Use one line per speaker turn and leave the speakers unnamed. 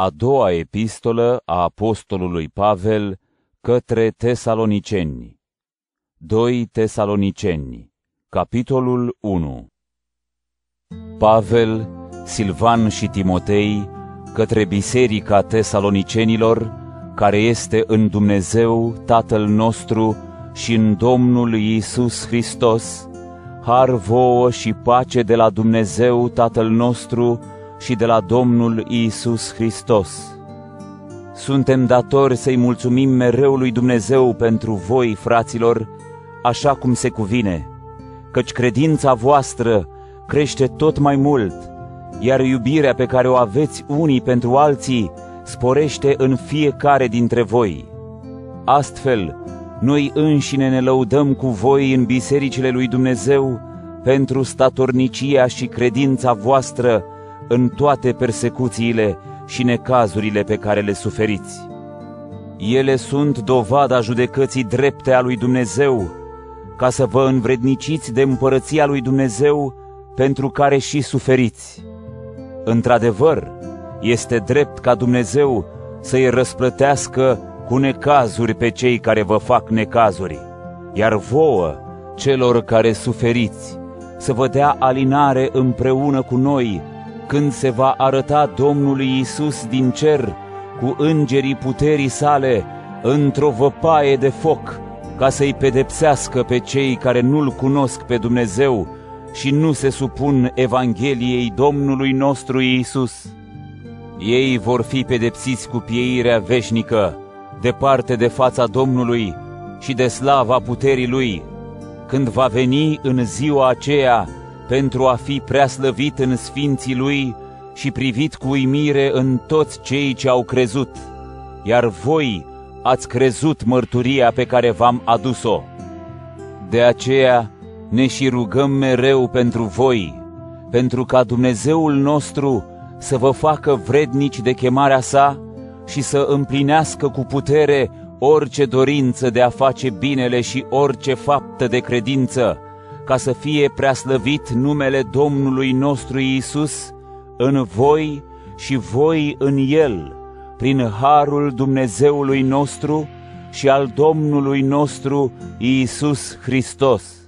A doua epistolă a apostolului Pavel către Tesaloniceni. 2 Tesaloniceni Capitolul 1 Pavel, Silvan și Timotei către biserica tesalonicenilor, care este în Dumnezeu Tatăl nostru și în Domnul Iisus Hristos, har vouă și pace de la Dumnezeu Tatăl nostru și de la Domnul Iisus Hristos. Suntem datori să-i mulțumim mereu lui Dumnezeu pentru voi, fraților, așa cum se cuvine, căci credința voastră crește tot mai mult, iar iubirea pe care o aveți unii pentru alții sporește în fiecare dintre voi. Astfel, noi înșine ne lăudăm cu voi în bisericile lui Dumnezeu pentru statornicia și credința voastră în toate persecuțiile și necazurile pe care le suferiți. Ele sunt dovada judecății drepte a lui Dumnezeu, ca să vă învredniciți de împărăția lui Dumnezeu pentru care și suferiți. Într-adevăr, este drept ca Dumnezeu să-i răsplătească cu necazuri pe cei care vă fac necazuri, iar vouă, celor care suferiți, să vă dea alinare împreună cu noi, când se va arăta Domnul Iisus din cer cu îngerii puterii sale într-o văpaie de foc, ca să-i pedepsească pe cei care nu-L cunosc pe Dumnezeu și nu se supun Evangheliei Domnului nostru Iisus. Ei vor fi pedepsiți cu pieirea veșnică, departe de fața Domnului și de slava puterii Lui, când va veni în ziua aceea pentru a fi preaslăvit în sfinții Lui și privit cu uimire în toți cei ce au crezut, iar voi ați crezut mărturia pe care v-am adus-o. De aceea ne și rugăm mereu pentru voi, pentru ca Dumnezeul nostru să vă facă vrednici de chemarea sa și să împlinească cu putere orice dorință de a face binele și orice faptă de credință, ca să fie preaslăvit numele Domnului nostru Iisus în voi și voi în El, prin harul Dumnezeului nostru și al Domnului nostru Iisus Hristos.